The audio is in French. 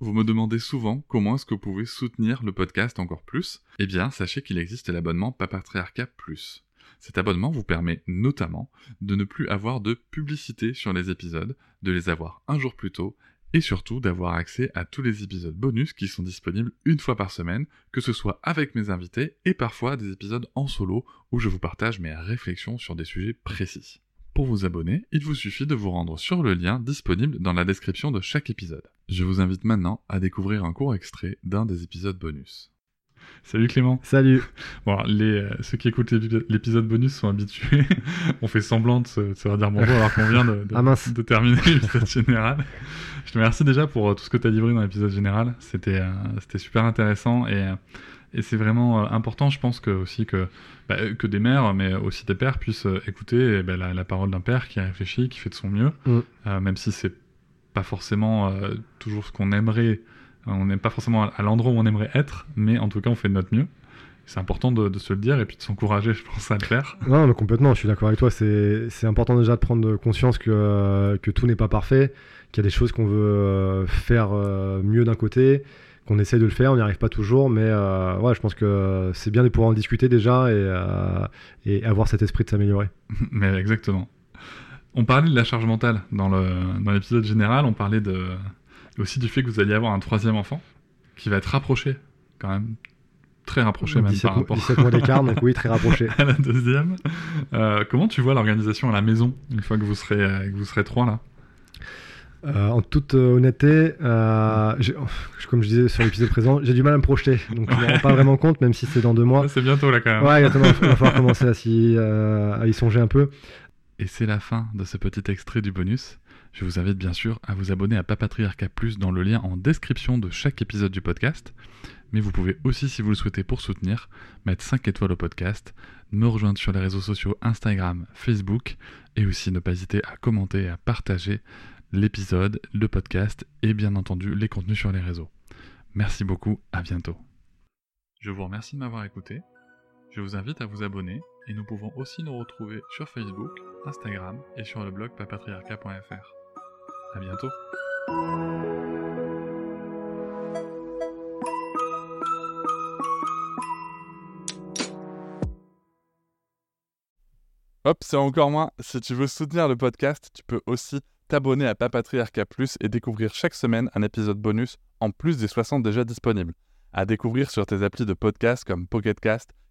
Vous me demandez souvent comment est-ce que vous pouvez soutenir le podcast encore plus Eh bien, sachez qu'il existe l'abonnement Papatriarcat Plus. Cet abonnement vous permet notamment de ne plus avoir de publicité sur les épisodes, de les avoir un jour plus tôt et surtout d'avoir accès à tous les épisodes bonus qui sont disponibles une fois par semaine, que ce soit avec mes invités et parfois des épisodes en solo où je vous partage mes réflexions sur des sujets précis. Pour vous abonner, il vous suffit de vous rendre sur le lien disponible dans la description de chaque épisode. Je vous invite maintenant à découvrir un court extrait d'un des épisodes bonus. Salut Clément. Salut. Bon, les, euh, ceux qui écoutent l'épisode bonus sont habitués. On fait semblant de se, redire bonjour alors qu'on vient de, de, ah de terminer l'épisode général. Je te remercie déjà pour euh, tout ce que tu as livré dans l'épisode général. C'était euh, c'était super intéressant et, et c'est vraiment important, je pense que aussi que, bah, que des mères, mais aussi des pères puissent écouter eh ben, la, la, parole d'un père qui réfléchit, qui fait de son mieux, mm. même si c'est pas forcément toujours ce qu'on aimerait on n'est pas forcément à l'endroit où on aimerait être, mais en tout cas, on fait de notre mieux. C'est important de, se le dire et puis de s'encourager, je pense, à le faire. Non, mais complètement, je suis d'accord avec toi. C'est important déjà de prendre conscience que, que tout n'est pas parfait, qu'il y a des choses qu'on veut euh, faire euh, mieux d'un côté, qu'on essaie de le faire, on n'y arrive pas toujours, mais euh, ouais, je pense que c'est bien de pouvoir en discuter déjà et, et avoir cet esprit de s'améliorer. mais exactement. On parlait de la charge mentale dans l'épisode dans général, on parlait de, aussi du fait que vous alliez avoir un troisième enfant qui va être rapproché quand même très rapproché même par rapport 17 mois d'écart donc oui très rapproché à la deuxième euh, comment tu vois l'organisation à la maison une fois que vous serez euh, que vous serez trois là? Euh, en toute honnêteté, comme je disais sur l'épisode présent, j'ai du mal à me projeter, donc je ne me rends pas vraiment compte, même si c'est dans deux mois. C'est bientôt là quand même. Ouais, il va falloir commencer à, à y songer un peu. Et c'est la fin de ce petit extrait du bonus. Je vous invite bien sûr à vous abonner à Papatriarca Plus dans le lien en description de chaque épisode du podcast. Mais vous pouvez aussi, si vous le souhaitez pour soutenir, mettre 5 étoiles au podcast, me rejoindre sur les réseaux sociaux Instagram, Facebook, et aussi ne pas hésiter à commenter et à partager l'épisode, le podcast et bien entendu les contenus sur les réseaux. Merci beaucoup, à bientôt. Je vous remercie de m'avoir écouté. Je vous invite à vous abonner et nous pouvons aussi nous retrouver sur Facebook, Instagram et sur le blog papatriarca.fr. À bientôt. Hop, c'est encore moins. Si tu veux soutenir le podcast, tu peux aussi t'abonner à Papatriarca Plus et découvrir chaque semaine un épisode bonus en plus des 60 déjà disponibles. À découvrir sur tes applis de podcast comme Pocketcast,